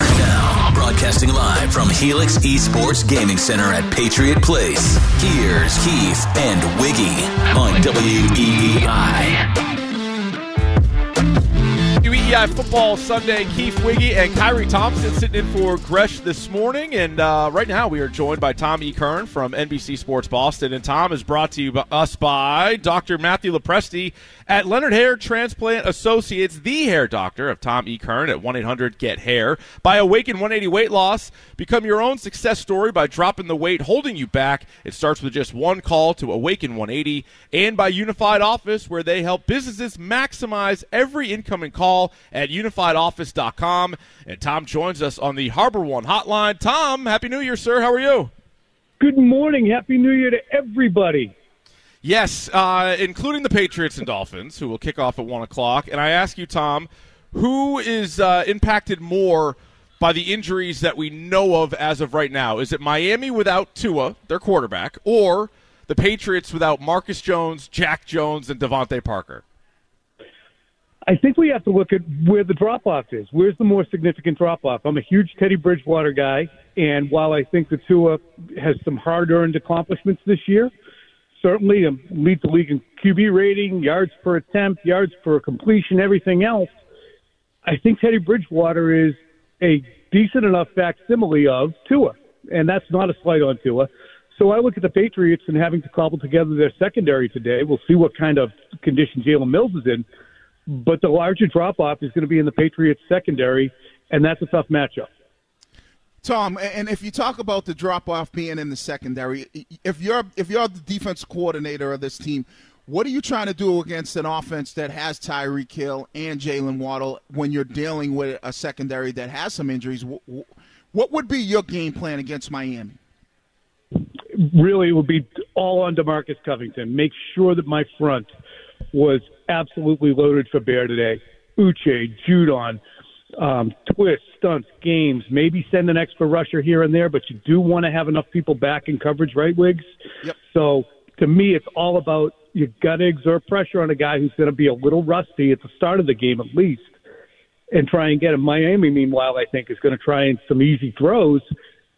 Now, broadcasting live from Helix Esports Gaming Center at Patriot Place. Here's Keith and Wiggy on WEEI. WEEI Football Sunday. Keith Wiggy and Kyrie Thompson sitting in for Gresh this morning. And uh, right now we are joined by Tom E. Curran from NBC Sports Boston. And Tom is brought to you by us by Dr. Matthew Lopresti at Leonard Hair Transplant Associates, the hair doctor of Tom E. Curran at 1 800 GET HAIR. By Awaken 180 Weight Loss. Become your own success story by dropping the weight holding you back. It starts with just one call to Awaken 180. And by Unified Office, where they help businesses maximize every incoming call at unifiedoffice.com. And Tom joins us on the HarborOne hotline. Tom, Happy New Year, sir. How are you? Good morning. Happy New Year to everybody. Yes, uh, including the Patriots and Dolphins, who will kick off at 1 o'clock. And I ask you, Tom, who is uh, impacted more by the injuries that we know of as of right now? Is it Miami without Tua, their quarterback, or the Patriots without Marcus Jones, Jack Jones, and DeVante Parker? I think we have to look at where the drop off is. Where's the more significant drop off? I'm a huge Teddy Bridgewater guy, and while I think the Tua has some hard earned accomplishments this year, certainly um, leads the league in QB rating, yards per attempt, yards per completion, everything else. I think Teddy Bridgewater is a decent enough facsimile of Tua, and that's not a slight on Tua. So I look at the Patriots and having to cobble together their secondary today. We'll see what kind of condition Jalen Mills is in. But the larger drop off is going to be in the Patriots secondary, and that's a tough matchup. Tom, and if you talk about the drop off being in the secondary, if you're if you're the defense coordinator of this team, what are you trying to do against an offense that has Tyreek Hill and Jaylen Waddle when you're dealing with a secondary that has some injuries? What would be your game plan against Miami? Really, it would be all on Demarcus Covington. Make sure that my front was absolutely loaded for bear today. Uche, Judon, um, twist, stunts, games, maybe send an extra rusher here and there, but you do want to have enough people back in coverage, right, Wiggs? Yep. So to me, it's all about you got to exert pressure on a guy who's going to be a little rusty at the start of the game at least, and try and get him. Miami, meanwhile, I think is going to try and some easy throws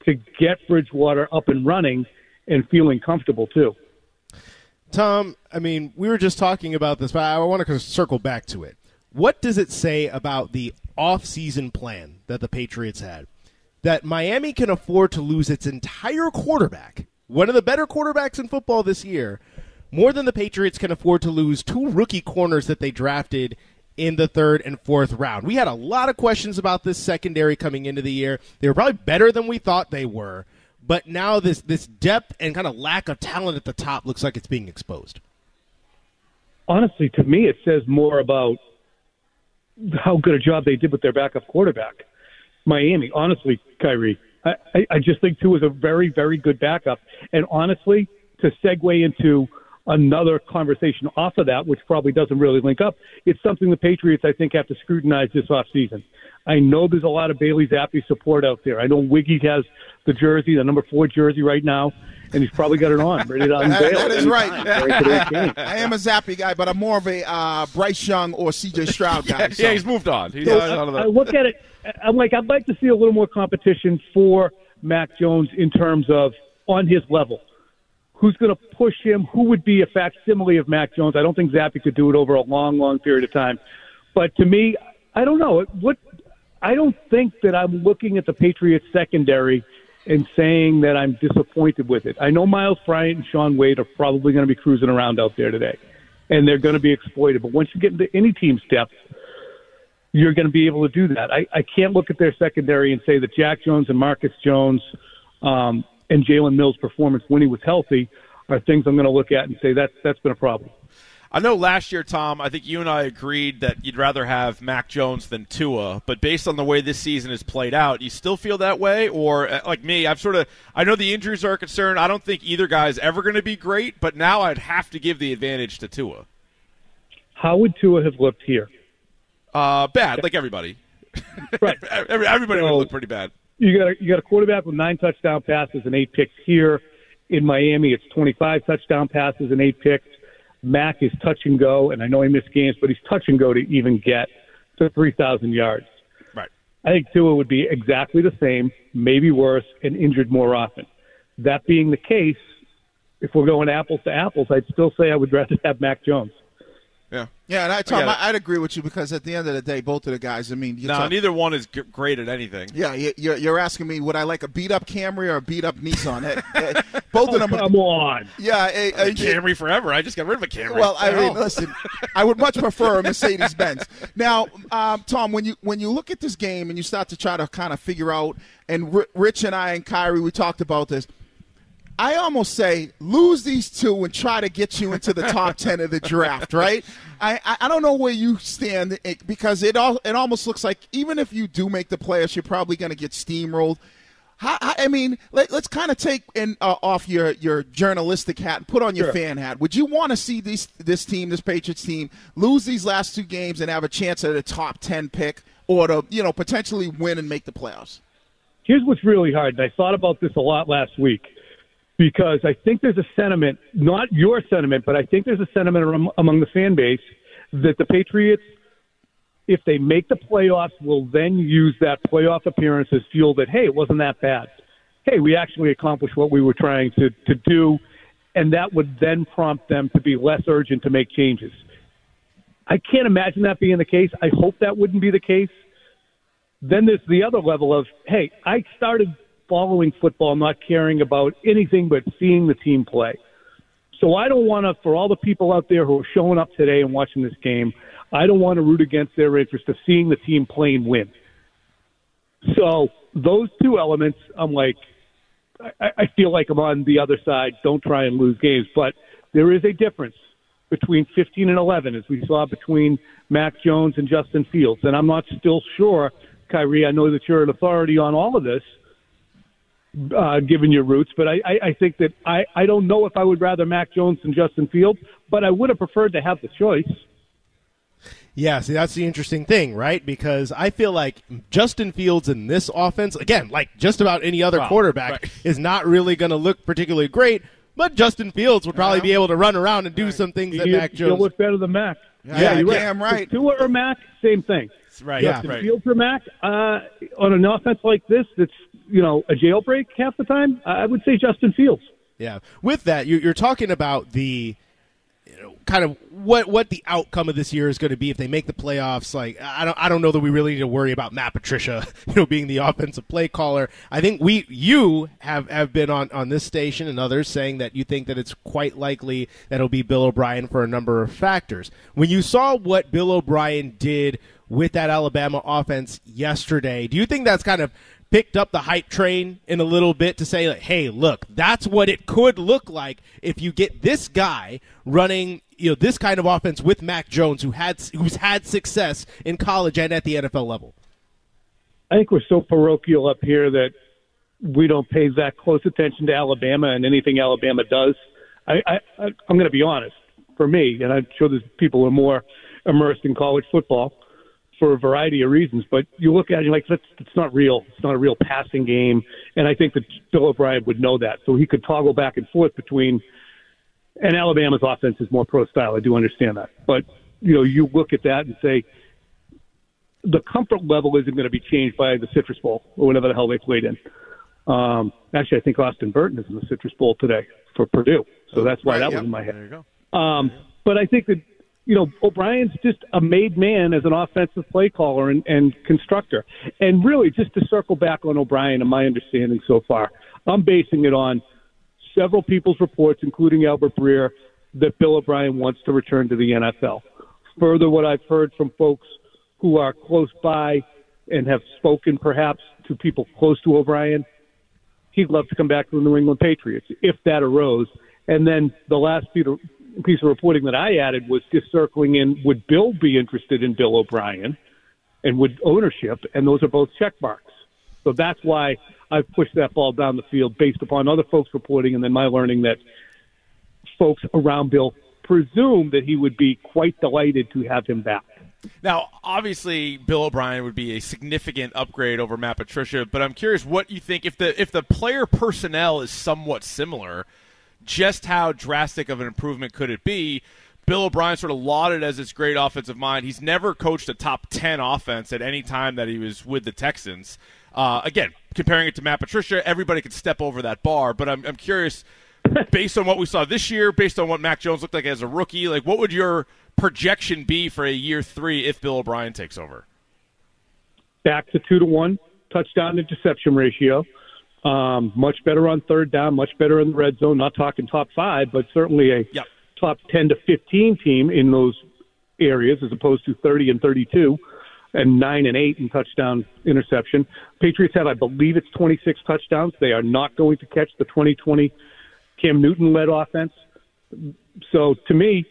to get Bridgewater up and running and feeling comfortable too. Tom, I mean, we were just talking about this, but I want to circle back to it. What does it say about the off-season plan that the Patriots had? That Miami can afford to lose its entire quarterback, one of the better quarterbacks in football this year, more than the Patriots can afford to lose two rookie corners that they drafted in the third and fourth round. We had a lot of questions about this secondary coming into the year. They were probably better than we thought they were, but now this this depth and kind of lack of talent at the top looks like it's being exposed. Honestly, to me, it says more about how good a job they did with their backup quarterback. Miami, honestly, Kyrie, I, I, I just think Tua is a very, very good backup. And honestly, to segue into another conversation off of that, which probably doesn't really link up, it's something the Patriots, I think, have to scrutinize this offseason. I know there's a lot of Bailey Zappe support out there. I know Wiggy has the jersey, the number four jersey right now, and he's probably got it on, ready to unveil. that is right. I am a Zappe guy, but I'm more of a uh, Bryce Young or C.J. Stroud guy. yeah, so. yeah, he's moved on. He's So out of I, I look at it. I'm like, I'd like to see a little more competition for Mac Jones in terms of on his level. Who's going to push him? Who would be a facsimile of Mac Jones? I don't think Zappe could do it over a long, long period of time. But to me, I don't know. What I don't think that I'm looking at the Patriots secondary and saying that I'm disappointed with it. I know Miles Bryant and Shaun Wade are probably going to be cruising around out there today, and they're going to be exploited. But once you get into any team's depth, you're going to be able to do that. I, I can't look at their secondary and say that Jack Jones and Marcus Jones um, and Jalen Mills' performance when he was healthy are things I'm going to look at and say that's that's been a problem. I know last year, Tom, I think you and I agreed that you'd rather have Mac Jones than Tua, but based on the way this season has played out, you still feel that way? Or, uh, like me, I've sort of, I know the injuries are a concern. I don't think either guy is ever going to be great, but now I'd have to give the advantage to Tua. How would Tua have looked here? Uh, bad, like everybody. Right. everybody So- would look pretty bad. You got a, you got a quarterback with nine touchdown passes and eight picks here. In Miami, it's 25 touchdown passes and eight picks. Mac is touch and go, and I know he missed games, but he's touch and go to even get to 3,000 yards. Right. I think Tua would be exactly the same, maybe worse, and injured more often. That being the case, if we're going apples to apples, I'd still say I would rather have Mac Jones. Yeah. Yeah, and I, Tom, I I'd agree with you because at the end of the day, both of the guys. I mean, you No, talk- neither one is g- great at anything. Yeah, you- you're, you're asking me would I like a beat up Camry or a beat up Nissan? Eh, eh, both of them. Come on. Yeah, eh, eh, Camry forever. I just got rid of a Camry. Well, I mean, listen, I would much prefer a Mercedes Benz. Now, um, Tom, when you when you look at this game and you start to try to kind of figure out, and R- Rich and I and Kyrie, we talked about this. I almost say lose these two and try to get you into the top ten of the draft, right? I, I, I don't know where you stand because it all it almost looks like even if you do make the playoffs, you're probably going to get steamrolled. How, how- I mean, let, us kind of take in, uh, off your, your journalistic hat and put on your Sure. fan hat. Would you want to see this this team, this Patriots team, lose these last two games and have a chance at a top ten pick, or to you know potentially win and make the playoffs? Here's what's really hard, and I thought about this a lot last week because I think there's a sentiment, not your sentiment, but I think there's a sentiment among the fan base that the Patriots, if they make the playoffs, will then use that playoff appearance as fuel that, hey, it wasn't that bad. Hey, we actually accomplished what we were trying to, to do, and that would then prompt them to be less urgent to make changes. I can't imagine that being the case. I hope that wouldn't be the case then there's the other level of, hey, I started following football, not caring about anything but seeing the team play. So I don't want to, for all the people out there who are showing up today and watching this game, I don't want to root against their interest of seeing the team play and win. So those two elements, I'm like, I, I feel like I'm on the other side. Don't try and lose games, but there is a difference between 15 and 11, as we saw between Mac Jones and Justin Fields. And I'm not still sure, Kyrie. I know that you're an authority on all of this, uh, given your roots. But I, I, I think that I, I don't know if I would rather Mac Jones than Justin Fields, but I would have preferred to have the choice. Yeah, see, that's the interesting thing, right? Because I feel like Justin Fields in this offense, again, like just about any other Wow, quarterback, right. is not really going to look particularly great. But Justin Fields would probably be able to run around and do some things that He- Mac He'll Jones. look better than Mac. Yeah, you're damn right. Tua or Mac, same thing. Right. Yeah. Justin right. Fields or Mac uh, on an offense like this, that's you know a jailbreak half the time. I would say Justin Fields. Yeah. With that, you- you're talking about the you know, kind of what what the outcome of this year is going to be if they make the playoffs. Like I don't I don't know that we really need to worry about Matt Patricia, you know, being the offensive play caller. I think we you have have been on on this station and others saying that you think that it's quite likely that it'll be Bill O'Brien for a number of factors. When you saw what Bill O'Brien did with that Alabama offense yesterday, do you think that's kind of picked up the hype train in a little bit to say, like, hey, look, that's what it could look like if you get this guy running, you know, this kind of offense with Mac Jones, who had who's had success in college and at the NFL level. I think we're so parochial up here that we don't pay that close attention to Alabama and anything Alabama does. I, I, I I'm going to be honest. For me, and I'm sure there's people who are more immersed in college football for a variety of reasons. But you look at it, and you're like, that's it's not real. It's not a real passing game. And I think that Bill O'Brien would know that, so he could toggle back and forth between. And Alabama's offense is more pro style. I do understand that, but you know, you look at that and say, the comfort level isn't going to be changed by the Citrus Bowl or whatever the hell they played in. Um, actually, I think Austin Burton is in the Citrus Bowl today for Purdue, so that's why Right, that yeah. was in my head. There you go. Um, but I think that you know, O'Brien's just a made man as an offensive play caller and, and constructor. And really, just to circle back on O'Brien and my understanding so far, I'm basing it on several people's reports, including Albert Breer, that Bill O'Brien wants to return to the NFL. Further, what I've heard from folks who are close by and have spoken perhaps to people close to O'Brien, he'd love to come back to the New England Patriots if that arose. And then the last piece of, reporting that I added was just circling in would Bill be interested in Bill O'Brien and would ownership? And those are both check marks. So that's why I've pushed that ball down the field based upon other folks reporting and then my learning that folks around Bill presume that he would be quite delighted to have him back. Now, obviously, Bill O'Brien would be a significant upgrade over Matt Patricia, but I'm curious what you think if the if the player personnel is somewhat similar, just how drastic of an improvement could it be? Bill O'Brien sort of lauded as his great offensive mind. He's never coached a top 10 offense at any time that he was with the Texans. Uh, again, comparing it to Matt Patricia, everybody could step over that bar, but I'm, I'm curious, based on what we saw this year, based on what Mac Jones looked like as a rookie, like what would your projection be for a year three if Bill O'Brien takes over? Back to two to one touchdown to interception ratio. Um, much better on third down, much better in the red zone. Not talking top five, but certainly a yep. top 10 to 15 team in those areas as opposed to 30 and 32 and 9 and 8 in touchdown interception. Patriots have, I believe it's 26 touchdowns. They are not going to catch the 2020 Cam Newton led offense. So to me,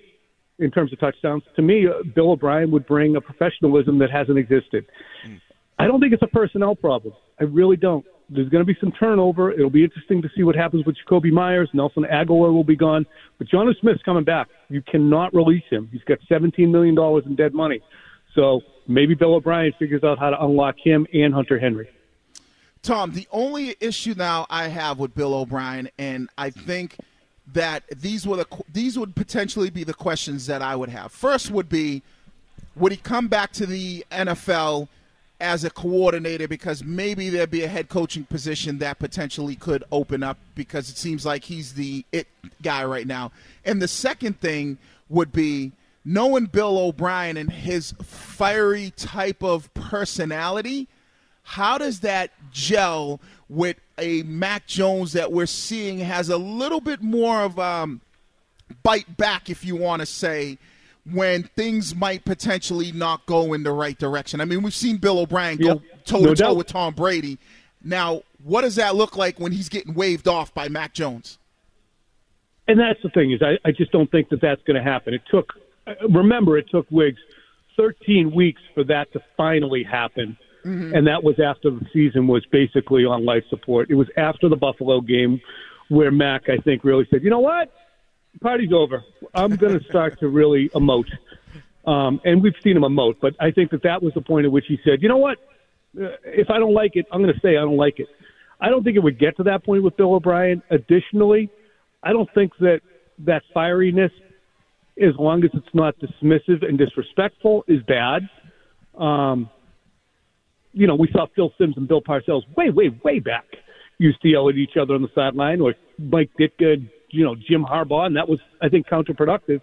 in terms of touchdowns, to me, uh, Bill O'Brien would bring a professionalism that hasn't existed. Mm. I don't think it's a personnel problem. I really don't. There's going to be some turnover. It'll be interesting to see what happens with Jakobi Meyers. Nelson Agholor will be gone, but Jonnu Smith's coming back. You cannot release him. He's got $17 million in dead money. So maybe Bill O'Brien figures out how to unlock him and Hunter Henry. Tom, the only issue now I have with Bill O'Brien, and I think that these were the these would potentially be the questions that I would have. First would be, would he come back to the NFL as a coordinator because maybe there'd be a head coaching position that potentially could open up because it seems like he's the it guy right now. And the second thing would be knowing Bill O'Brien and his fiery type of personality, how does that gel with a Mac Jones that we're seeing has a little bit more of um, bite back, if you want to say, when things might potentially not go in the right direction. I mean, we've seen Bill O'Brien go toe to toe with Tom Brady. Now, what does that look like when he's getting waved off by Mac Jones? And that's the thing is, I, I just don't think that that's going to happen. It took, remember, it took Wiggs 13 weeks for that to finally happen, mm-hmm. and that was after the season was basically on life support. It was after the Buffalo game where Mac, I think, really said, "You know what? Party's over. I'm going to start to really emote. Um, and we've seen him emote, but I think that that was the point at which he said, you know what? Uh, if I don't like it, I'm going to say I don't like it. I don't think it would get to that point with Bill O'Brien. Additionally, I don't think that that fieriness, as long as it's not dismissive and disrespectful, is bad. Um, you know, we saw Phil Simms and Bill Parcells way, way, way back used to yell at each other on the sideline, or Mike Ditka you know Jim Harbaugh, and that was I think counterproductive.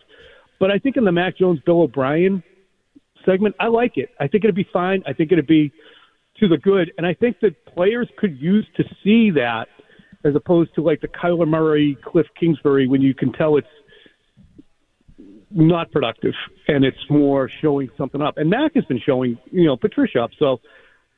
But I think in the Mac Jones Bill O'Brien segment, I like it. I think it'd be fine. I think it'd be to the good, and I think that players could use to see that as opposed to like the Kyler Murray, Cliff Kingsbury, when you can tell it's not productive and it's more showing something up. And Mac has been showing, you know, Patricia up. So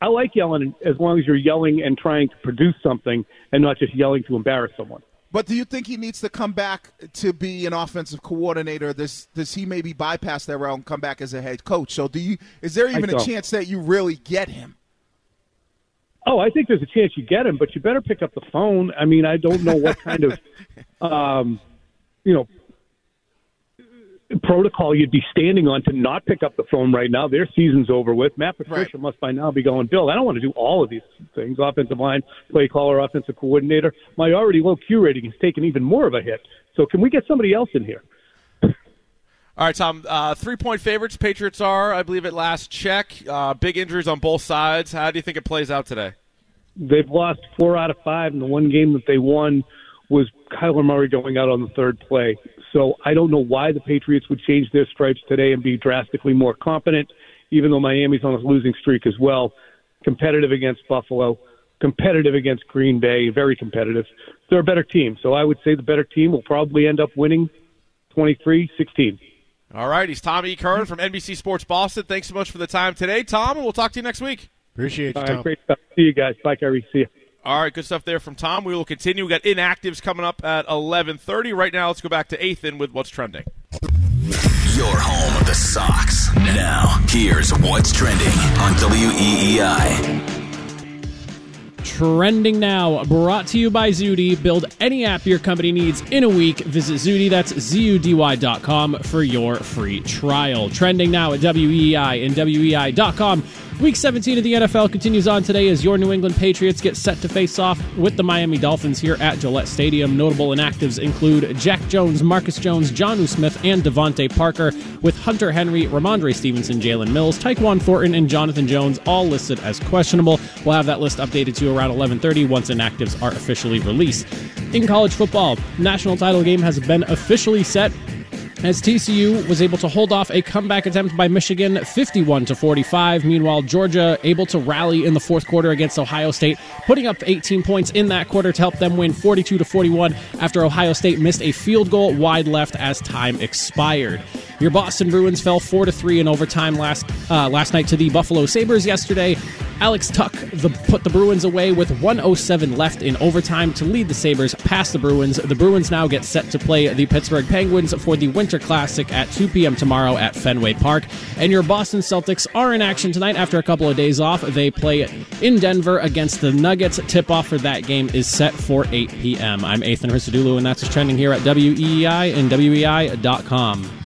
I like yelling as long as you're yelling and trying to produce something and not just yelling to embarrass someone. But do you think he needs to come back to be an offensive coordinator? Does does he maybe bypass that route and come back as a head coach? So do you? Is there even a chance that you really get him? Oh, I think there's a chance you get him, but you better pick up the phone. I mean, I don't know what kind of, um, you know, protocol you'd be standing on to not pick up the phone right now. Their season's over with. Matt Patricia right. must by now be going, Bill, I don't want to do all of these things. Offensive line, play caller, offensive coordinator. My already low Q rating has taken even more of a hit. So can we get somebody else in here? All right, Tom. Uh, three point favorites. Patriots are, I believe, at last check. Uh, big injuries on both sides. How do you think it plays out today? They've lost four out of five, and the one game that they won was Kyler Murray going out on the third play. So I don't know why the Patriots would change their stripes today and be drastically more competent, even though Miami's on a losing streak as well. Competitive against Buffalo, competitive against Green Bay, very competitive. They're a better team. So I would say the better team will probably end up winning 23 16. All right, he's Tom E. Curran from NBC Sports Boston. Thanks so much for the time today, Tom, and we'll talk to you next week. Appreciate you, All Tom. right, great stuff. See you guys. Bye, Kyrie. See you. All right, good stuff there from Tom. We will continue. We got inactives coming up at 11:30. Right now, let's go back to Ethan with what's trending. Your home of the Sox. Now, here's what's trending on E WEEI. Trending now, brought to you by Zudy. Build any app your company needs in a week. Visit Zudy, that's Z-U-D-Y.com for your free trial. Trending now at WEEI and WEEI.com. Week 17 of the NFL continues on today as your New England Patriots get set to face off with the Miami Dolphins here at Gillette Stadium. Notable inactives include Jack Jones, Marcus Jones, John Smith, and DeVante Parker, with Hunter Henry, Rhamondre Stevenson, Jalen Mills, Tyquan Thornton, and Jonathan Jones all listed as questionable. We'll have that list updated to around 11:30 once inactives are officially released. In college football, national title game has been officially set as TCU was able to hold off a comeback attempt by Michigan 51 to 45. Meanwhile, Georgia able to rally in the fourth quarter against Ohio State, putting up 18 points in that quarter to help them win 42 to 41 after Ohio State missed a field goal wide left as time expired. Your Boston Bruins fell 4 to 3 in overtime last uh, last night to the Buffalo Sabres yesterday. Alex Tuch the, put the Bruins away with 107 left in overtime to lead the Sabres past the Bruins. The Bruins now get set to play the Pittsburgh Penguins for the Winter Classic at 2 p.m. tomorrow at Fenway Park. And your Boston Celtics are in action tonight after a couple of days off. They play in Denver against the Nuggets. Tip off for that game is set for 8 p.m. I'm Ethan Hristodoulou, and that's what's trending here at WEEI and WEEI.com.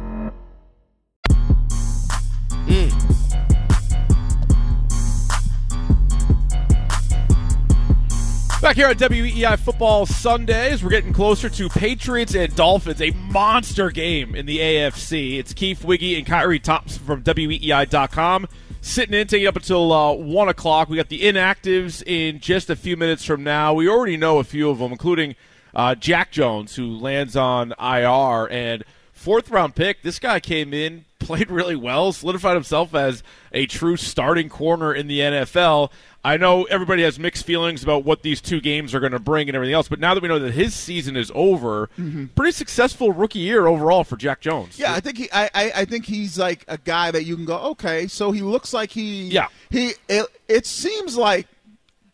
Back here at WEEI Football Sundays, we're getting closer to Patriots and Dolphins, a monster game in the AFC. It's Keith Wiggy and Kyrie Thompson from WEEI.com sitting in, taking up until uh, 1 o'clock. We got the inactives in just a few minutes from now. We already know a few of them, including uh, Jack Jones, who lands on IR. And fourth round pick, this guy came in, played really well, solidified himself as a true starting corner in the NFL. I know everybody has mixed feelings about what these two games are going to bring and everything else, but now that we know that his season is over, mm-hmm. pretty successful rookie year overall for Jack Jones. Yeah, I think he. I, I, I think he's like a guy that you can go. Okay, so he looks like he. Yeah. He. It, it seems like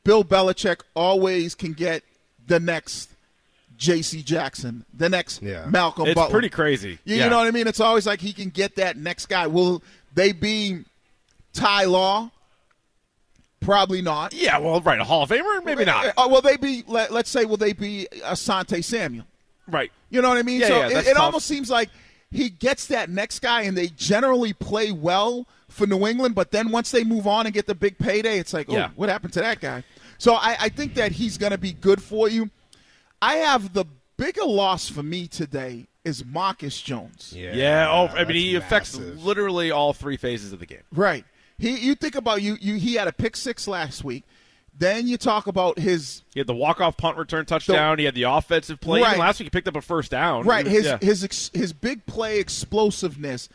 Bill Belichick always can get the next J.C. Jackson, the next Yeah. Malcolm It's Butler. pretty crazy. You, Yeah. you know what I mean? It's always like he can get that next guy. Will they be Ty Law? Probably not. Yeah, well, right, a Hall of Famer? Maybe not. Uh, will they be? Let, let's say, will they be Asante Samuel? Right. You know what I mean? Yeah, so yeah, it, that's it tough. almost seems like he gets that next guy, and they generally play well for New England. But then once they move on and get the big payday, it's like, oh, Yeah. what happened to that guy? So I, I think that he's going to be good for you. I have the bigger loss for me today is Marcus Jones. Yeah. oh, I mean, he that's affects massive. literally all three phases of the game. Right. He you think about you you he had a pick six last week. Then you talk about his He had the walk-off punt return touchdown. he had the offensive play. Right. last week, he picked up a first down. right his Yeah. his ex, his big play explosiveness.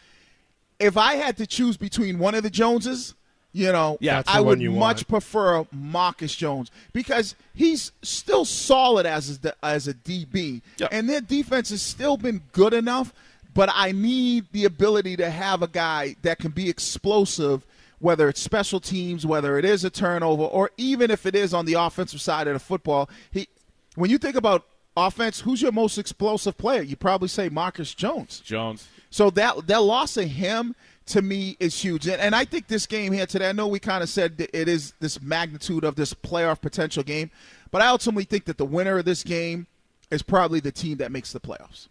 If I had to choose between one of the Joneses, you know, Yeah, I would much want. prefer Marcus Jones because he's still solid as a, as a DB, Yeah. and their defense has still been good enough. But I need the ability to have a guy that can be explosive, whether it's special teams, whether it is a turnover, or even if it is on the offensive side of the football. He, when you think about offense, who's your most explosive player? You probably say Marcus Jones. Jones. So that that loss of him to me is huge, and, and I think this game here today. I know we kind of said it is this magnitude of this playoff potential game, but I ultimately think that the winner of this game is probably the team that makes the playoffs.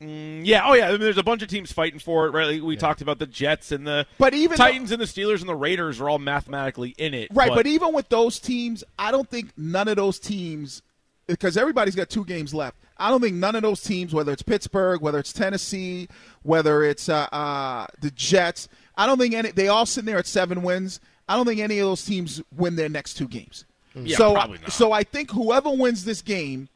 Mm, yeah. Oh, yeah. I mean, there's a bunch of teams fighting for it. Right. Like we talked about the Jets and the But even Titans and the Steelers and the Raiders are all mathematically in it. Right, but, even with those teams, I don't think none of those teams, because everybody's got two games left. I don't think none of those teams, whether it's Pittsburgh, whether it's Tennessee, whether it's uh, uh, the Jets, I don't think any. They all sitting there at seven wins. I don't think any of those teams win their next two games. Yeah, so, probably not. so I think whoever wins this game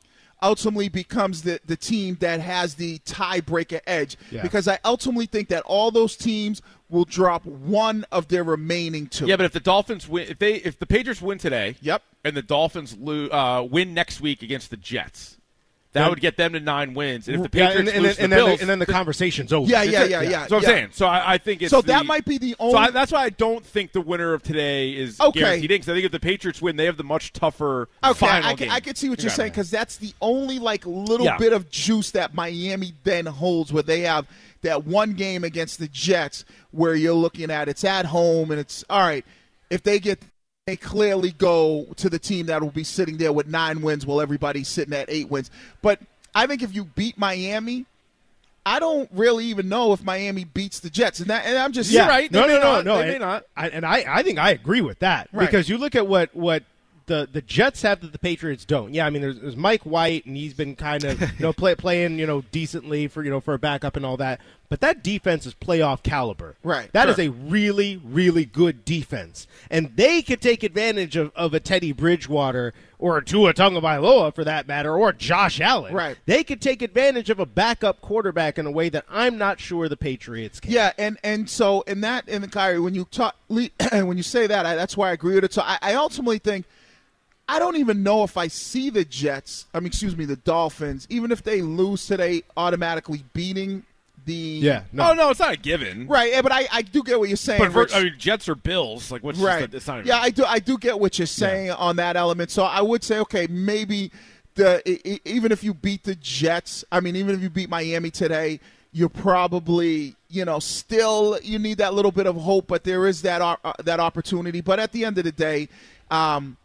ultimately becomes the, the team that has the tiebreaker edge. Yeah. Because I ultimately think that all those teams will drop one of their remaining two. Yeah, but if the Dolphins win, if they if the Patriots win today, Yep. and the Dolphins lo- uh, win next week against the Jets, that would get them to nine wins. And if the Yeah, Patriots and, and, lose then, and, the then Bills, the, and then the conversation's over. Yeah, yeah, yeah, yeah. That's what I'm yeah. saying. So I, I think it's So the- that might be the So only. I, that's why I don't think the winner of today is Okay. guaranteed because I think if the Patriots win, they have the much tougher okay, final I can, game. I can see what you're Yeah. saying because that's the only like little Yeah. bit of juice that Miami then holds, where they have that one game against the Jets, where you're looking at it's at home and it's all right. If they get, they clearly go to the team that will be sitting there with nine wins, while everybody's sitting at eight wins. But I think if you beat Miami. I don't really even know if Miami beats the Jets, and that, and I'm just You're Yeah. right. No, They no, may no, not. no. They may and, not. I, and I, I think I agree with that Right. because you look at what what the the Jets have that the Patriots don't. Yeah, I mean, there's, there's Mike White, and he's been kind of you know play, playing you know decently for you know for a backup and all that. But that defense is playoff caliber. Right. That is Sure. a really really good defense, and they could take advantage of, of a Teddy Bridgewater or a Tua Tagovailoa for that matter, or Josh Allen. Right. They could take advantage of a backup quarterback in a way that I'm not sure the Patriots can. Yeah, and and so in that in the Kyrie, when you talk, when you say that, I, that's why I agree with it. So I, I ultimately think I don't even know if I see the Jets. I mean, excuse me, the Dolphins. Even if they lose today, automatically beating the Yeah. No. Oh no, it's not a given. right. yeah, But I, I do get what you're saying. But for, Rich. I mean, Jets or Bills, like what's right? Just, it's not yeah, I do. I do get what you're saying on that element. So I would say, okay, maybe the even if you beat the Jets, I mean, even if you beat Miami today, you're probably you know still you need that little bit of hope, but there is that uh, that opportunity. But at the end of the day. Um,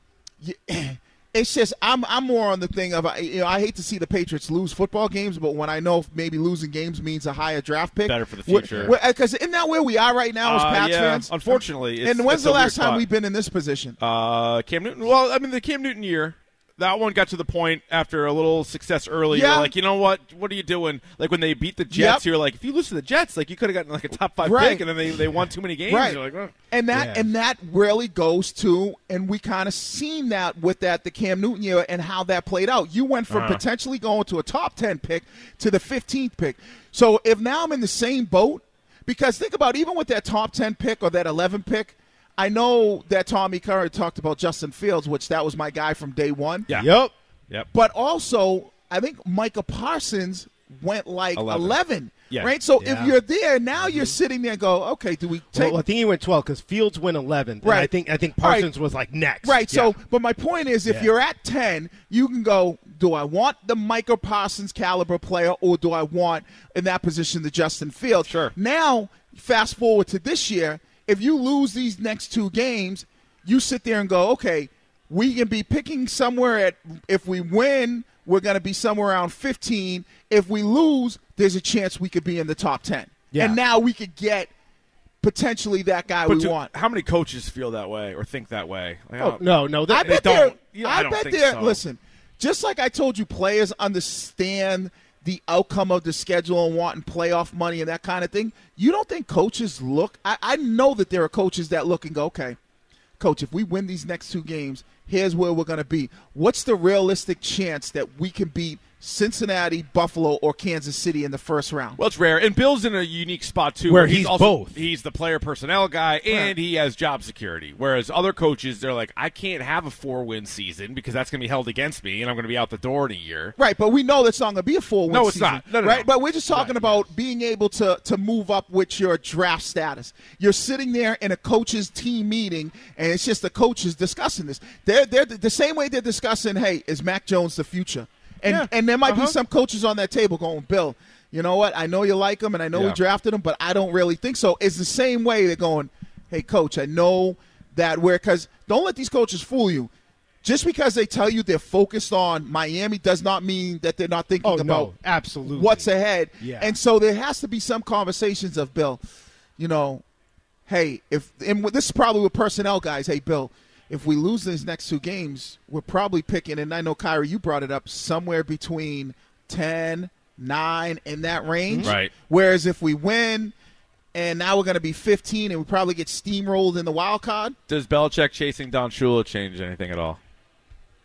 it's just I'm I'm more on the thing of I- you know I hate to see the Patriots lose football games, but when I know maybe losing games means a higher draft pick, Better for the future. Because isn't that where we are right now as Uh, Pats yeah, fans? unfortunately, it's- and when's the last time spot. we've been in this position? Uh, Cam Newton. Well, I mean, the Cam Newton year, that one got to the point after a little success early. Yeah. You're like, you know what? What are you doing? Like when they beat the Jets, Yep. you're like, if you lose to the Jets, like you could have gotten like a top five Right. pick, and then they, they won too many games. Right. You're like, oh. and that Yeah. and that really goes to and we kind of seen that with that the Cam Newton year and how that played out. You went from Uh-huh. potentially going to a top 10 pick to the 15th pick. So if now I'm in the same boat because think about even with that top 10 pick or that 11 pick, I know that Tommy Curran talked about Justin Fields, which that was my guy from day 1. Yeah. Yep. Yep. But also, I think Micah Parsons went like 11, 11. Yeah. right? So Yeah. if you're there, now mm-hmm. you're sitting there and go, okay, do we take Well, I think he went 12 because Fields went 11. Right. I think I think All right. Parsons was like next. Right. Yeah. So, but my point is, if Yeah. you're at ten, you can go. Do I want the Micah Parsons caliber player, or do I want in that position the Justin Fields? Sure. Now, fast forward to this year. If you lose these next two games, you sit there and go, okay, we can be picking somewhere at. If we win, we're going to be somewhere around 15. If we lose, there's a chance we could be in the top 10. Yeah. And now we could get potentially that guy But we want. how many coaches feel that way or think that way? Like, Oh, don't- no, no. I bet don't. they're. You know, I, I don't bet think they're. so. Listen, just like I told you, players understand the outcome of the schedule and wanting playoff money and that kind of thing. You don't think coaches look? I, I know that there are coaches that look and go, okay, coach, if we win these next two games, here's where we're going to be. What's the realistic chance that we can beat Cincinnati, Buffalo, or Kansas City in the first round? Well, it's rare, and Bill's in a unique spot too, Where he's also, both. He's the player personnel guy, and Right. he has job security. Whereas other coaches, they're like, I can't have a four-win season because that's going to be held against me, and I'm going to be out the door in a year. Right, but we know that's not going to be a four win. No, it's season, not. No, no, right, no. but we're just talking about being able to to move up with your draft status. You're sitting there in a coaches team meeting, and it's just the coaches discussing this. They're they're the same way they're discussing, hey, is Mac Jones the future? And Yeah. and there might Uh-huh. be some coaches on that table going, Bill, you know what? I know you like him, and I know we drafted him, but I don't really think so. It's the same way they're going, hey, coach, I know that we're because don't let these coaches fool you. Just because they tell you they're focused on Miami does not mean that they're not thinking Oh, no, absolutely. what's ahead. Yeah. And so there has to be some conversations of Bill, you know, hey, if and this is probably with personnel guys. Hey, Bill, if we lose these next two games, we're probably picking. And I know Kyrie, you brought it up somewhere between 10, 9, in that range. Right. Whereas if we win. And now we're going to be 15, and we probably get steamrolled in the wild card. Does Belichick chasing Don Shula change anything at all?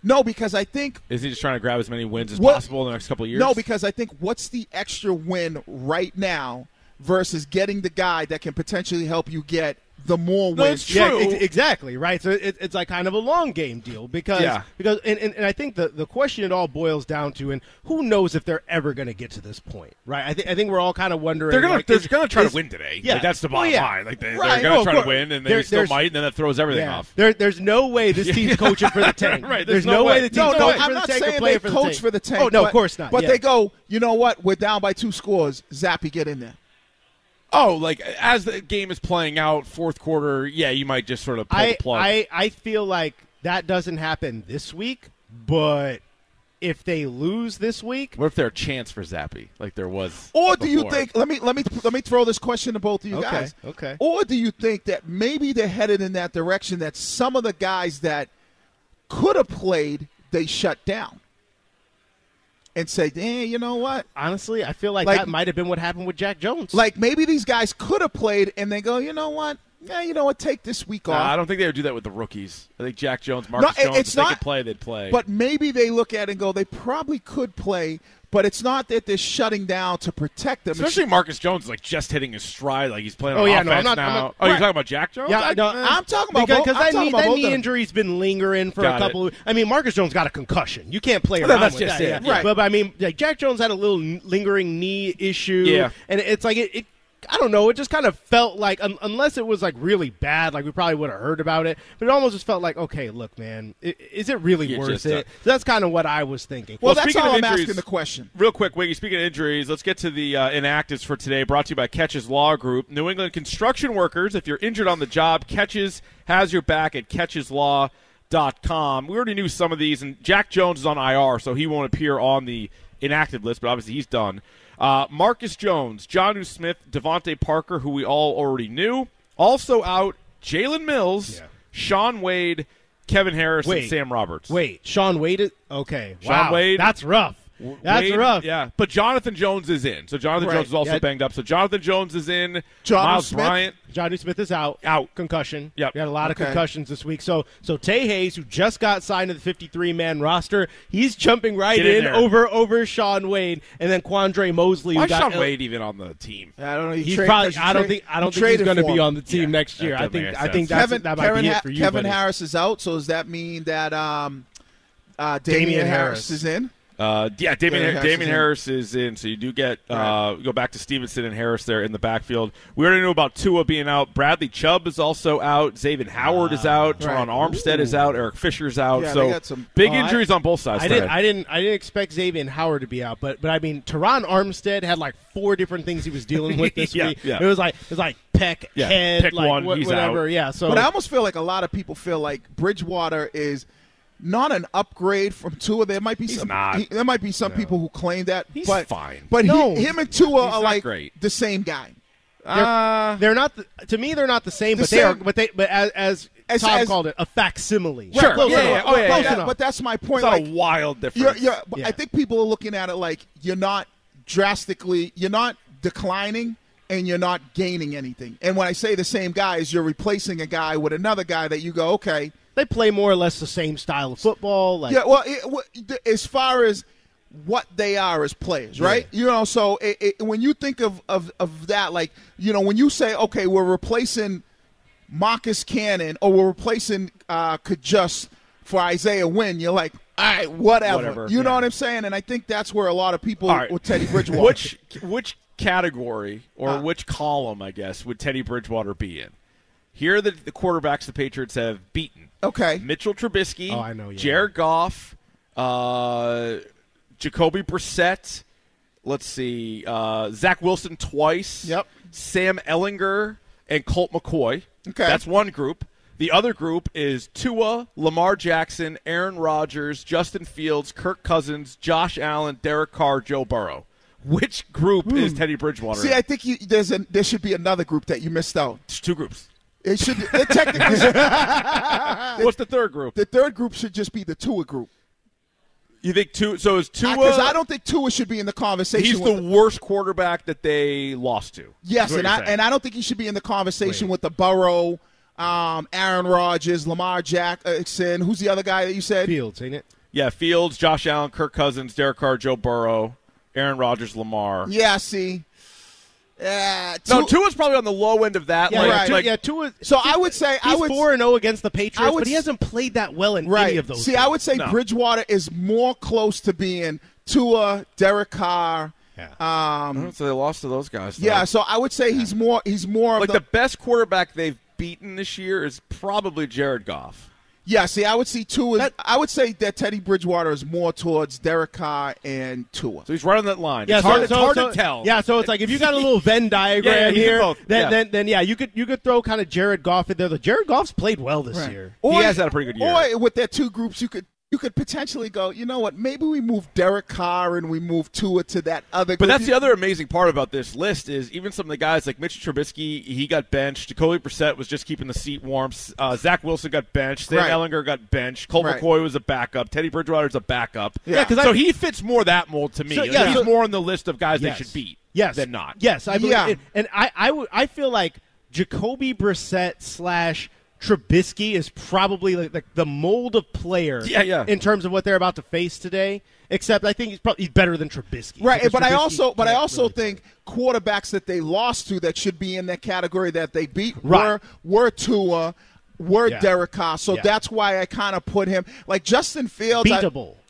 No, because I think Is he just trying to grab as many wins as What- possible in the next couple of years? No, because I think what's the extra win right now versus getting the guy that can potentially help you get the more No, wins? it's Yeah, ex- exactly right. So it, it's like kind of a long game deal because Yeah. because and, and, and I think the, the question it all boils down to and who knows if they're ever going to get to this point, right? I think I think we're all kind of wondering. they're gonna like, they're is- gonna try is- to win today. Yeah, like, that's the Well, bottom oh, yeah. line. Like they, Right. they're gonna Oh, try to win, and they There- still might, and then that throws everything Yeah. off. There, there's no way this team's coaching for the tank. Right, There's, there's no no way way. the team's No, no, coaching I'm for the not tank or saying they playing for the coach for the tank. Oh no, of course not. But they go, you know what? We're down by two scores. Zappe, get in there. Oh, like as the game is playing out, fourth quarter, yeah, you might just sort of pull I, the plug. I I feel like that doesn't happen this week, but if they lose this week, what if there's a chance for Zappe, like there was? Or do you think? Let me let me let me throw this question to both of you Okay, guys. okay. Or do you think that maybe they're headed in that direction? That some of the guys that could have played, they shut down and say, "Eh, you know what? honestly, I feel like, Like- that might have been what happened with Jack Jones. Like maybe these guys could have played, and they go, you know what? Yeah, you know what? Take this week Nah, off. I don't think they would do that with the rookies. I think Jack Jones, Marcus it- Jones, it's if they not- could play, they'd play. But maybe they look at it and go, they probably could play, but it's not that they're shutting down to protect them. It's- especially Marcus Jones, is like just hitting his stride, like he's playing Oh, on yeah, no, I'm offense not- I'm now. not- oh, you're talking about Jack Jones? Yeah, I- no. I'm talking about because both- because I'm that talking knee, about that knee injury's been lingering for Got a couple. Of, I mean, Marcus Jones got a concussion. You can't play Well, around that's with just that. it. yeah. Right. But, but I mean, like Jack Jones had a little lingering knee issue. Yeah. and it's like it. it I don't know. It just kind of felt like, un- unless it was like really bad, like we probably would have heard about it. But it almost just felt like, okay, look, man, i- is it really You worth it? uh, So that's kind of what I was thinking. well, Well, that's speaking all of I'm injuries- asking the question. Real quick, Wiggy, speaking of injuries, let's get to the uh, inactives for today, brought to you by Kecches Law Group. New England construction workers, if you're injured on the job, Kecches has your back at catcheslaw.com. We already knew some of these, and Jack Jones is on IR, so he won't appear on the inactive list, but obviously he's done. Uh, Marcus Jones, John Smith, DeVante Parker, who we all already knew. Also out, Jalen Mills, Yeah. Shaun Wade, Kevin Harris, and Wait. Sam Roberts. Wait, Shaun Wade. Is, okay, Shaun wow, Wade- That's rough. That's Wade- rough. Yeah, but Jonathan Jones is in. So Jonathan Right. Jones is also Yeah. banged up. So Jonathan Jones is in. Jonnu Miles Smith? Bryant. Johnny Smith is out. Out. Concussion. Yep. We had a lot Okay. of concussions this week. So so Tae Hayes, who just got signed to the 53 man roster, he's jumping right Get in in, over over Shaun Wade, and then Quandre Mosely. Why who is got Shaun Wade even on the team? I don't know. He's trade- probably. 'cause you I don't think. I don't think he's going to be on the team Yeah, next year. I think. I think that's Kevin, that might Kevin, be it for you. Kevin buddy. Harris is out, so does that mean that um, uh, Damien, Damien Harris. Harris. is in? Uh, yeah, Damien, Damian Har- Harris Damien is in. Harris is in. So you do get uh, go back to Stevenson and Harris there in the backfield. We already knew about Tua being out. Bradley Chubb is also out. Xavier Howard is out. Right. Terron Armstead is out. Eric Fisher's out. Yeah, so they got some- big Oh, I- injuries on both sides. I didn't. I didn't. I didn't expect Xavier Howard to be out, but but I mean, Terron Armstead had like four different things he was dealing with this Yeah, week. yeah. It was like it was like peck, Yeah, head, pick like one, wha- he's whatever. out. Yeah. So But I almost feel like a lot of people feel like Bridgewater is not an upgrade from Tua. There might be He's some. not. he- there might be some people who claim that. He's but, fine. But No. he, him and Tua are like great. the same guy. Uh, they're not the, to me. They're not the same, The but they are. But they. But as as, As- Tom as- called it, a facsimile. Sure. Close Yeah, enough. yeah. Oh, yeah, Close yeah. That- but that's my it's point. not Like, a wild you're, difference. you're, Yeah. I think people are looking at it like you're not drastically. You're not declining. And you're not gaining anything. And when I say the same guys, you're replacing a guy with another guy that you go, okay, They play more or less the same style of football. Like, yeah, well, it, as far as what they are as players, right? You know, so it, it, when you think of, of of that, like you know, when you say, okay, we're replacing Marcus Cannon or we're replacing uh, Cajuste for Isaiah Wynn, you're like, all right, whatever. Whatever, you know what I'm saying? And I think that's where a lot of people right. with Teddy Bridgewater. Which which category or Uh. which column, I guess, would Teddy Bridgewater be in? Here are the, the quarterbacks the Patriots have beaten. okay, Mitchell Trubisky, Oh, I know, yeah. Jared Goff, uh, Jacoby Brissett. Let's see, uh, Zach Wilson twice. Yep. Sam Ehlinger and Colt McCoy. Okay. that's one group. The other group is Tua, Lamar Jackson, Aaron Rodgers, Justin Fields, Kirk Cousins, Josh Allen, Derek Carr, Joe Burrow. Which group is Teddy Bridgewater? Hmm. see, in? I think you, there's a there should be another group that you missed out. It's two groups. It should it technically should- What's the third group? the third group should just be the Tua group. You think two? So is Tua? Because I don't think Tua should be in the conversation. He's with the worst quarterback that they lost to. yes, and I saying. and I don't think he should be in the conversation with the Burrow, um, Aaron Rodgers, Lamar Jackson. Who's the other guy that you said? Fields, ain't it? yeah, Fields, Josh Allen, Kirk Cousins, Derek Carr, Joe Burrow, Aaron Rodgers, Lamar. Yeah, see, yeah. No, Tua- Tua's probably on the low end of that. Yeah, like, right. Like- yeah, Tua. So I would say I he's would four and zero against the Patriots, would but he hasn't played that well in right. any of those. See, games. I would say No. Bridgewater is more close to being Tua, Derek Carr. Yeah. I Um, don't they lost to those guys. though. yeah, so I would say he's more he's more of like the, the best quarterback they've beaten this year is probably Jared Goff. Yeah. See, I would see Tua. I would say that Teddy Bridgewater is more towards Derek Carr and Tua. So he's right on that line. Yeah, it's so, hard, it's so- hard so- to tell. Yeah, so it's like if you got a little Venn diagram Yeah, yeah, here, then, yeah. then then yeah, you could you could throw kind of Jared Goff in there. The Jared Goff's played well this year. He has had a pretty good year. Or with their two groups, you could you could potentially go. You know what? Maybe we move Derek Carr and we move Tua to that other. But that's the other amazing part about this list is even some of the guys like Mitch Trubisky, he got benched. Jacoby Brissett was just keeping the seat warm. Uh, Zach Wilson got benched. Sam Right. Ehlinger got benched. Colt Right. McCoy was a backup. Teddy Bridgewater's a backup. Yeah, 'cause so I- he fits more that mold to me. So, yeah, he's so- more on the list of guys Yes. they should beat. Yes, than not. Yes, I believe, Yeah. and, and I I I feel like Jacoby Brissett slash Trubisky is probably like the, the mold of player. Yeah, yeah. In terms of what they're about to face today, except I think he's probably he's better than Trubisky. right. because But I also but I also really think quarterbacks that they lost to that should be in that category that they beat Right. were were Tua, were Yeah. Derek Carr. So Yeah. that's why I kind of put him like Justin Fields. I-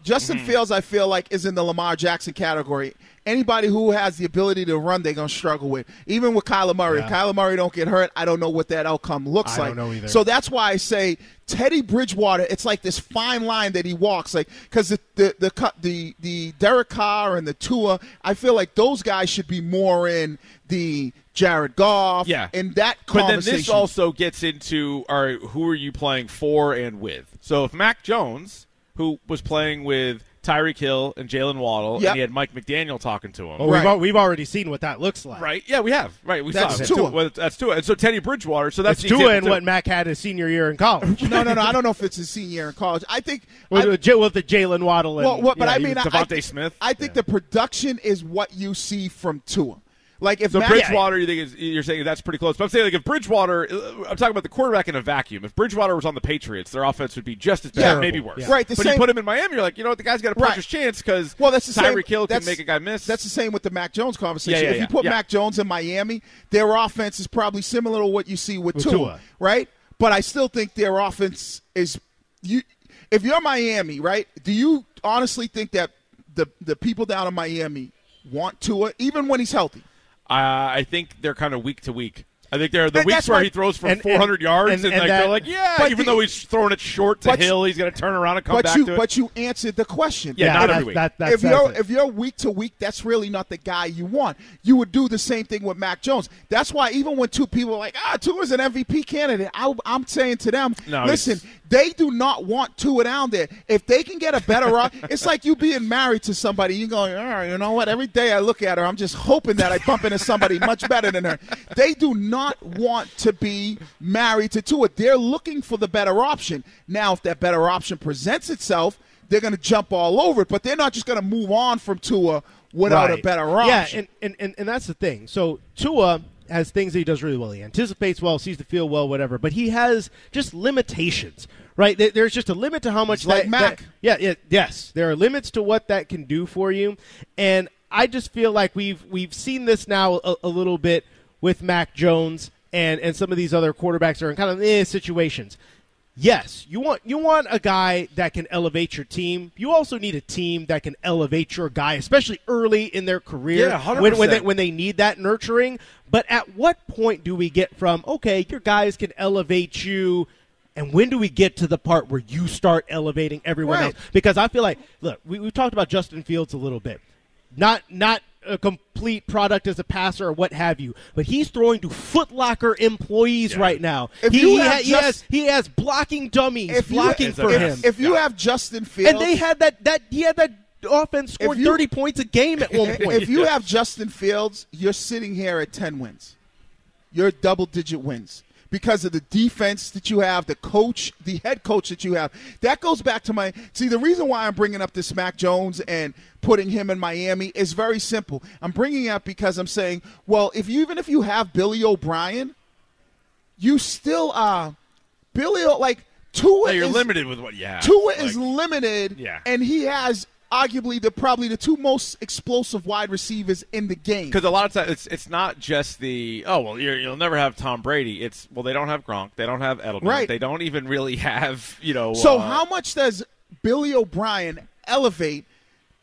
Justin Mm-hmm. Fields, I feel like, is in the Lamar Jackson category. Anybody who has the ability to run, they're gonna struggle with. Even with Kyler Murray, if Yeah. Kyler Murray don't get hurt, I don't know what that outcome looks I like. don't know either. So that's why I say Teddy Bridgewater. It's like this fine line that he walks, like because the the the the the Derek Carr and the Tua. I feel like those guys should be more in the Jared Goff. Yeah. in that But then this also gets into all right, who are you playing for and with? So if Mac Jones, who was playing with Tyreek Hill and Jaylen Waddle, Yep. and he had Mike McDaniel talking to him. Oh, well, Right. we've, we've already seen what that looks like. Right? Yeah, we have. Right, we That's saw it. Tua. Well, that's Tua. And so Teddy Bridgewater. So that's That's Tua and too. what Mac had his senior year in college. no, no, no. I don't know if it's his senior year in college. I think. with, I- with with the Jaylen Waddle and Well, what, but yeah, I mean, was- I, I DeVonta think, Smith? I think the production is what you see from Tua. Like if So Mac- Bridgewater, you think is you're saying that's pretty close. But I'm saying like if Bridgewater, uh, I'm talking about the quarterback in a vacuum. If Bridgewater was on the Patriots, their offense would be just as bad, Terrible. maybe worse. Yeah. Right, but same- you put him in Miami, you're like, you know what, the guy's got a Right. chance because Well, that's the same. Tyreek Hill can make a guy miss. That's the same with the Mac Jones conversation. Yeah, yeah, if you put yeah. Mac Jones in Miami, their offense is probably similar to what you see with, With Tua, Tua. right? But I still think their offense is you. If you're Miami, right? Do you honestly think that the the people down in Miami want Tua, even when he's healthy? Uh, I think they're kind of week to week. I think they're the And weeks where my- he throws for and- 400 and- yards, and- and, and like, that- they're like, yeah, But even the- though he's throwing it short to Hill, he's going to turn around and come but back you to it. but you answered the question. Yeah, yeah, not that- every week. that- that's- if you're that's it. if you're week to week, that's really not the guy you want. You would do the same thing with Mac Jones. That's why even when two people are like, ah, Tua is an MVP candidate, I, I'm saying to them, No, listen, it's- they do not want Tua down there. If they can get a better, op- it's like you being married to somebody. You going, all right, you know what? Every day I look at her, I'm just hoping that I bump into somebody much better than her. They do not want to be married to Tua. They're looking for the better option. Now, if that better option presents itself they're going to jump all over it, but they're not just going to move on from Tua without a Right. better Yeah, option. and, and, and, and that's the thing. So Tua has things that he does really well. He anticipates well, sees the field well, whatever. But he has just limitations, right? There's just a limit to how much like that, Mac. that- yeah, yeah, yes, there are limits to what that can do for you, and I just feel like we've we've seen this now a, a little bit with Mac Jones and and some of these other quarterbacks are in kind of eh, situations. Yes, you want you want a guy that can elevate your team. You also need a team that can elevate your guy, especially early in their career Yeah, 100%. when when they, when they need that nurturing. But at what point do we get from okay, your guys can elevate you, and when do we get to the part where you start elevating everyone Right. else? Because I feel like look, we we talked about Justin Fields a little bit, not not a complete product as a passer or what have you, but he's throwing to Footlocker employees right now. If he, you ha- he has he has blocking dummies if blocking if, for if, him. if you have Justin Fields, and they had that that he had that offense scored you- 30 points a game at one point. if you have Justin Fields, you're sitting here at 10 wins. You're double digit wins because of the defense that you have, the coach, the head coach that you have. That goes back to my See, the reason why I'm bringing up this Mac Jones and putting him in Miami is very simple. I'm bringing it up because I'm saying, well, if you even if you have Billy O'Brien, you still are Billy O- like Tua Yeah, you're is, limited with what you have. Tua Like- is limited, Yeah. and he has arguably the probably the two most explosive wide receivers in the game. Because a lot of times it's it's not just the oh well you're, you'll never have Tom Brady. It's well they don't have Gronk, they don't have Edelman, Right. They don't even really have you know. So uh, how much does Billy O'Brien elevate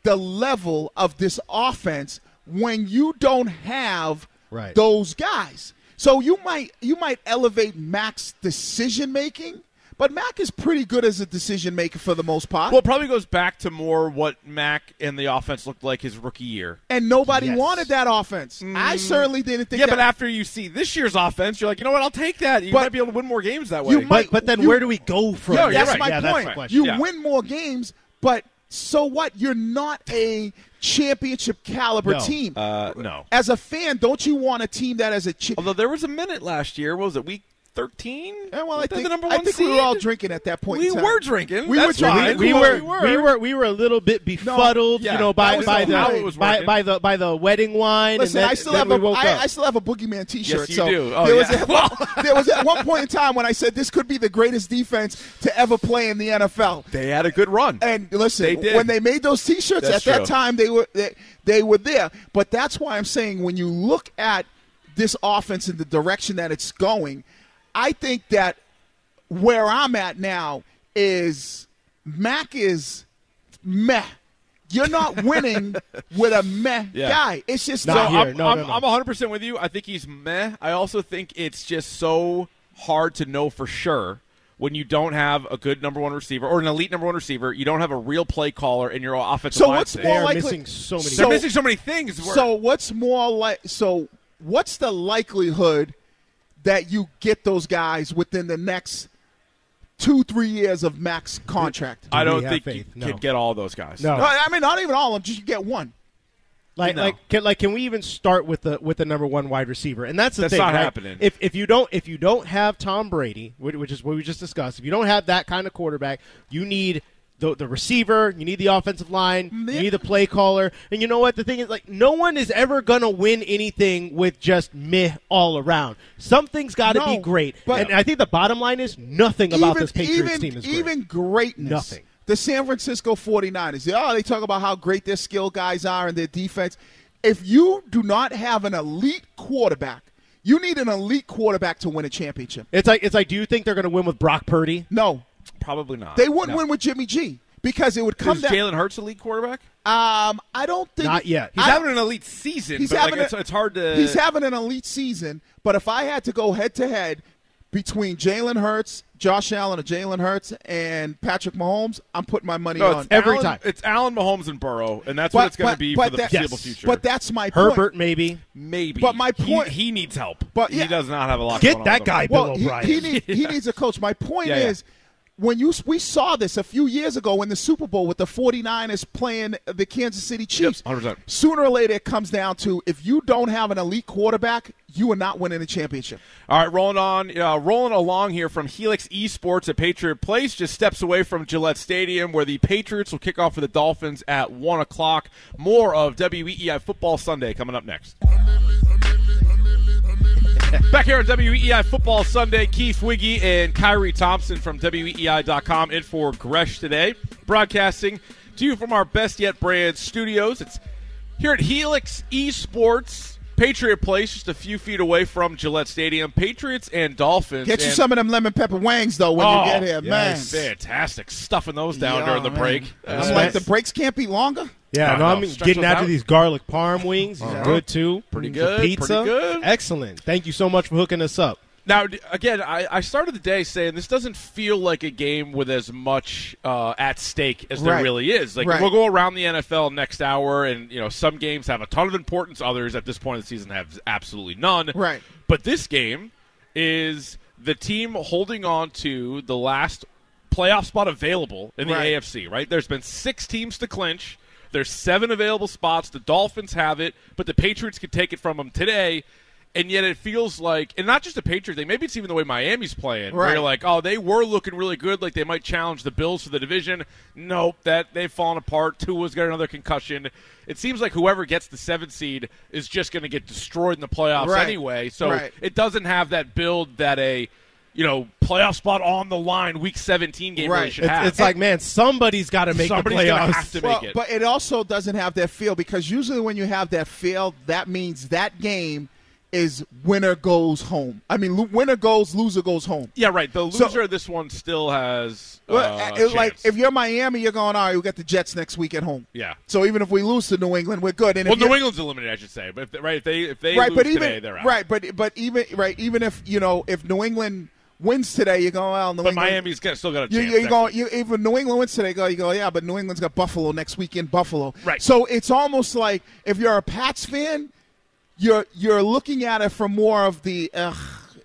the level of this offense when you don't have Right. those guys? So you might you might elevate Mac's decision making, but Mac is pretty good as a decision maker for the most part. Well, it probably goes back to more what Mac and the offense looked like his rookie year. and nobody Yes. wanted that offense. I certainly didn't think Mm. Yeah, that but after you see this year's offense, you're like, you know what? I'll take that. You But might be able to win more games that way. you might- but but then you- where do we go from Yeah, there? you're that's right. my yeah, point. That's you Yeah. win more games, but so what? You're not a championship caliber No. team. uh, no. As a fan, don't you want a team that has a chip? Although there was a minute last year, what was it week thirteen? Yeah, well, I think, the number I one think we were all drinking at that point. We in time. were drinking. We That's were drinking. fine. we, were, We were. we were we were a little bit befuddled, yeah, you know, by was by the- the how it was by, by the by the wedding wine. Listen, and then, I still then have we a woke I, still have a boogeyman T-shirt. Yes, you so do. Oh, there was yeah. at one, there was at one point in time when I said this could be the greatest defense to ever play in the NFL. They had a good run. And listen, They did. when they made those T-shirts That's at that time, they were they, they were there. But that's why I'm saying when you look at this offense and the direction that it's going, I think that where I'm at now is Mac is meh. You're not winning with a meh Yeah. guy. It's just Not So here. I'm, No, I'm, no, no. I'm 100% with you. I think he's meh. I also think it's just so hard to know for sure when you don't have a good number one receiver or an elite number one receiver. You don't have a real play caller in your offensive So what's more are likely- missing so many. They're missing so many things. where- So what's more like? So what's the likelihood that you get those guys within the next two, three years of max contract? I Do we don't think faith? you No. can get all those guys. No. No, I mean, not even all of them. Just get one. Like, No. like, can, like, can we even start with the with the number one wide receiver? And that's the That's thing. not right? happening. If if you don't if you don't have Tom Brady, which, which is what we just discussed, if you don't have that kind of quarterback, you need the the receiver, you need the offensive line, you mm-hmm. need the play caller, and you know what? The thing is, like, no one is ever gonna win anything with just meh all around. Something's got to No, be great, but- and I think the bottom line is nothing about this Patriots even, team is great. even greatness. Nothing. The San Francisco 49ers. Oh, they talk about how great their skill guys are and their defense. If you do not have an elite quarterback, you need an elite quarterback to win a championship. it's like it's like, do you think they're gonna win with Brock Purdy? No, Probably not. they wouldn't No. win with Jimmy G because it would come down. Is down. Jalen Hurts a lead quarterback? Um, I don't think Not yet. He's I- having an elite season. He's but having like, a- it's, it's hard to. He's having an elite season, but if I had to go head to head between Jalen Hurts, Josh Allen, or Jalen Hurts and Patrick Mahomes, I'm putting my money no, on it's every Allen- time. It's Allen, Mahomes, and Burrow, and that's But- what it's going to be but for the that- foreseeable Yes. future. But that's my point. Herbert, maybe. maybe. But my point- he, needs help. But, he does not have a lot. Get going that with guy, Bill Well, O'Brien. he, need, he needs a coach. My point Yeah, yeah. When you we saw this a few years ago in the Super Bowl with the 49ers playing the Kansas City Chiefs. 100%. Sooner or later, it comes down to if you don't have an elite quarterback, you are not winning a championship. All right, rolling on, uh, rolling along here from Helix Esports at Patriot Place, just steps away from Gillette Stadium, where the Patriots will kick off for the Dolphins at one o'clock. More of WEEI Football Sunday coming up next. Back here on WEEI Football Sunday, Keith Wiggy and Kyrie Thompson from WEEI.com in for Gresh today, broadcasting to you from our Best Yet Brand studios. It's here at Helix Esports. Patriot Place, just a few feet away from Gillette Stadium. Patriots and Dolphins. Get you and- some of them lemon pepper wangs though when Oh, you get here, man. fantastic. Stuffing those down Yeah, during the man. break. I'm Uh, like the breaks can't be longer. Yeah, No, no, no, I'm stretch getting those after out. these garlic parm wings. These Uh-huh. good too. Pretty Some good, Pizza. pretty good. Excellent. Thank you so much for hooking us up. Now, again, I, I started the day saying this doesn't feel like a game with as much uh, at stake as there Right. really is. Like Right. we'll go around the NFL next hour, and you know some games have a ton of importance. Others at this point in the season have absolutely none. Right. But this game is the team holding on to the last playoff spot available in the Right. AFC. Right. There's been six teams to clinch. There's seven available spots. The Dolphins have it, but the Patriots could take it from them today. And yet it feels like, and not just the Patriots thing, maybe it's even the way Miami's playing. Where Right. you're like, oh, they were looking really good, like they might challenge the Bills for the division. Nope, that they've fallen apart. Tua's got another concussion. It seems like whoever gets the seventh seed is just going to get destroyed in the playoffs Right. anyway. So Right. it doesn't have that build that a you know playoff spot on the line, week 17 game really Right. should It's, have. it's like, man, somebody's got to make Somebody's the gonna playoffs. have to Well, make it. but it also doesn't have that feel because usually when you have that feel, that means that game is winner goes home. I mean, lo- winner goes, loser goes home. yeah, right. The So- of this one still has uh, Well, a it- like if you're Miami, you're going, all right, we got the Jets next week at home. yeah. So even if we lose to New England, we're good. And Well, New England's eliminated, I should say. But if they, right, if they if they right, lose but today, even they're out. right, but but even right, even if you know if New England wins today, you go, well, New But England. Miami's got, still got a You, chance. you, you go, you, even New England wins today, go, you go, yeah, but New England's got Buffalo next week in Buffalo. Right. So it's almost like if you're a Pats fan, you're you're looking at it from more of the, ugh,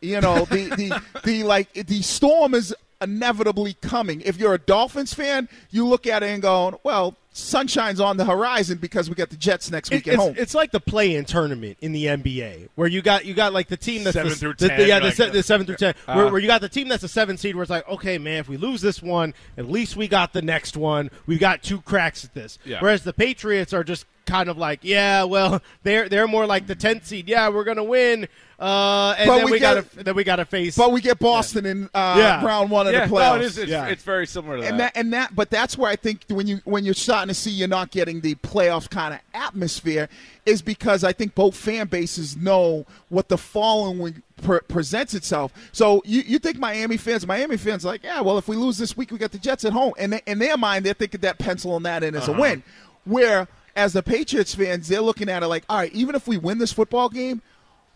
you know, the, the the like the storm is inevitably coming. If you're a Dolphins fan, you look at it and go, well, sunshine's on the horizon because we got the Jets next week It- at it's, home. it's like the play-in tournament in the NBA, where you got you got like the team that's Seven the, through the- 10, the- yeah, you're the, like, the seven through ten, uh, where, where you got the team that's a seven seed, where it's like, okay, man, if we lose this one, at least we got the next one. We got two cracks at this. Yeah. Whereas the Patriots are just kind of like, yeah, well, they're they're more like the tenth seed. Yeah, we're gonna win, uh, and But then we we, gotta then we gotta face. but we get Boston in uh, Yeah. round one of yeah, the playoffs. no, it is. It's, Yeah. it's very similar to that. and that and that but that's where i think when you when you're starting to see you're not getting the playoff kind of atmosphere is because i think both fan bases know what the following pre- presents itself so you, you think miami fans miami fans are like yeah well if we lose this week we got the jets at home and they, in their mind they're thinking that pencil penciling that in as a win where as the patriots fans they're looking at it like all right even if we win this football game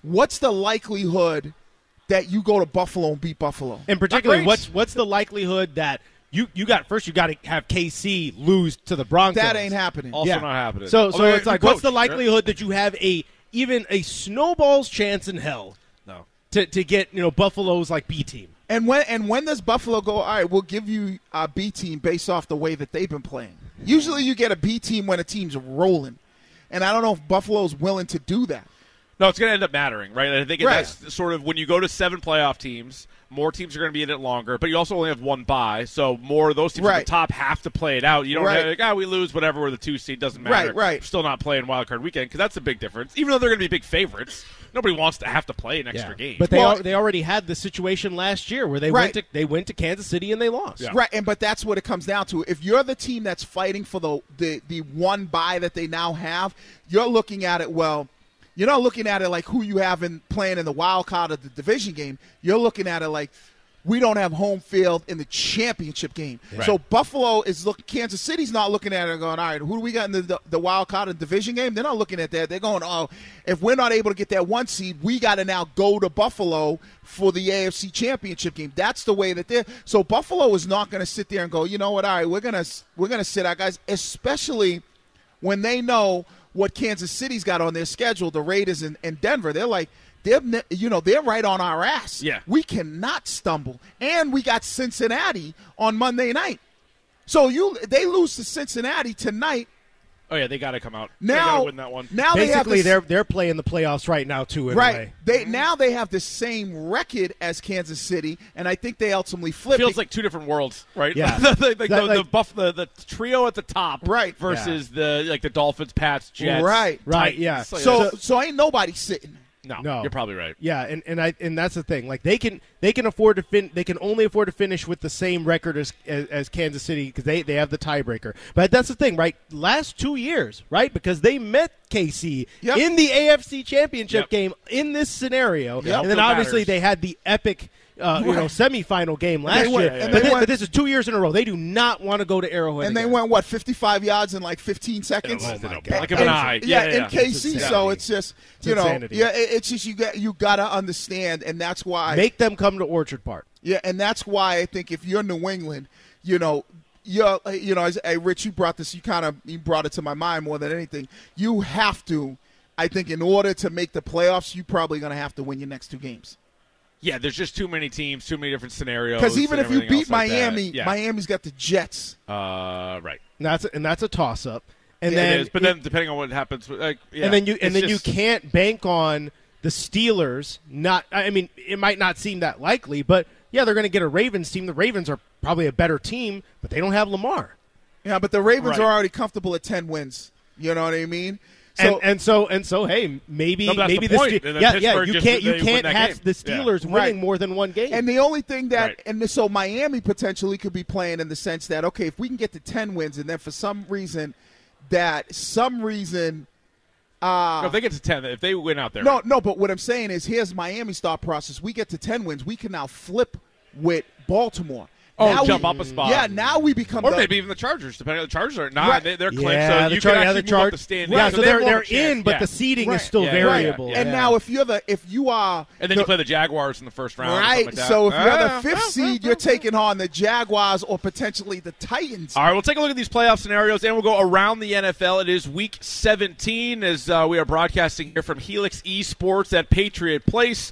what's the likelihood that you go to buffalo and beat buffalo in particular, what's what's the likelihood that you you got first? You got to have KC lose to the Broncos. that ain't happening also Yeah. not happening. So, so Although it's you like, what's the coach, right? likelihood that you have a even a snowball's chance in hell No. to, to get you know Buffalo's like B team? And when and when does Buffalo go? All right, we'll give you a B team based off the way that they've been playing. Usually, you get a B team when a team's rolling, and I don't know if Buffalo's willing to do that. No, it's going to end up mattering, right? I think Right. that's sort of when you go to seven playoff teams, more teams are going to be in it longer, but you also only have one bye, so more of those teams at Right. the top have to play it out. You don't Right. have, like, ah, we lose, whatever, we're the two seed, doesn't matter. Right, right. Still not playing wild card weekend because that's a big difference. Even though they're going to be big favorites, nobody wants to have to play an extra game. But they Well- al- they already had the situation last year where they Right. went to they went to Kansas City and they lost. Yeah. Right, and but that's what it comes down to. If you're the team that's fighting for the the, the one buy that they now have, you're looking at it well. You're not looking at it like who you have in playing in the wild card of the division game. You're looking at it like we don't have home field in the championship game. So Buffalo is look. Kansas City's not looking at it and going, all right, who do we got in the, the, the wild card the division game? They're not looking at that. They're going, oh, if we're not able to get that one seed, we got to now go to Buffalo for the AFC championship game. That's the way that they're. So Buffalo is not going to sit there and go, you know what? All right, we're gonna we're gonna sit out guys, especially when they know what Kansas City's got on their schedule, the Raiders and, and Denver. They're like. They're, you know, they're right on our ass. Yeah. We cannot stumble. And we got Cincinnati on Monday night. So you they lose to Cincinnati tonight. Oh yeah, they got to come out. Now- they win that one. Now they have Basically, this- they're they're playing the playoffs right now too. In Right. way. They now they have the same record as Kansas City, and I think they ultimately flip. feels like two different worlds, right? Yeah. the, the, the, That, the, the buff, the, the trio at the top, Right. versus the like the Dolphins, Pats, Jets, Right. Right, Titans. yeah. It's like- so so ain't nobody sitting. No, No. you're probably right. Yeah, and, and I and that's the thing. Like they can they can afford to fin they can only afford to finish with the same record as as, as Kansas City because they, they have the tiebreaker. But that's the thing, right? Last two years, right? Because they met KC Yep. in the AFC Championship Yep. game in this scenario, Yep. and then obviously matters. they had the epic. Uh, You know, semifinal game last went- year, and but, they thi- went- but this is two years in a row. They do not want to go to Arrowhead, And they went what fifty five yards in like fifteen seconds. Oh, my God. Like an eye. Yeah, Yeah, in yeah. It's KC. insanity. So it's just It's you know, insanity. yeah, it's just you got you got to understand, and that's why make them come to Orchard Park. Yeah, and that's why I think if you're New England, you know, you're, you know, as, hey, Rich, you brought this, you kind of you brought it to my mind more than anything. You have to, I think, in order to make the playoffs, you probably going to have to win your next two games. Yeah, there's just too many teams, too many different scenarios. Because even if you beat else like that. Miami, yeah. Miami's got the Jets. uh, right. And that's and that's a toss up. And Yeah, then it is. But then depending on what happens, like, yeah, and then you and then just- you can't bank on the Steelers. Not, I mean, it might not seem that likely, but yeah, they're going to get a Ravens team. The Ravens are probably a better team, but they don't have Lamar. Yeah, but the Ravens Right. are already comfortable at ten wins. You know what I mean? And, So and so and so, hey, maybe No, but maybe the the, point. Ste- And then yeah yeah you can't you can't have game. the Yeah. Steelers winning Right. more than one game. And the only thing that, Right. and so Miami potentially could be playing in the sense that, okay, if we can get to 10 wins and then for some reason, that some reason, uh, if they get to ten, if they win out there, no, no, but what I'm saying is here's Miami's thought process. We get to 10 wins, we can now flip with Baltimore. Oh, Now jump we- up a spot. Yeah, now we become or the, maybe even the Chargers, depending on the Chargers are not. Right. They, they're clinched, yeah, so the you Char- can yeah, actually the move up the standings. Yeah, so they they're have more they're of a chance. in, but Yeah. the seeding Right. is still Yeah, variable. yeah, And yeah. now if you're the if you are and then the- you play the Jaguars in the first round, right, like so if you're Ah, the fifth ah, seed, ah, you're ah. taking on the Jaguars or potentially the Titans. All right, we'll take a look at these playoff scenarios, and we'll go around the NFL. It is Week 17 as uh, we are broadcasting here from Helix Esports at Patriot Place.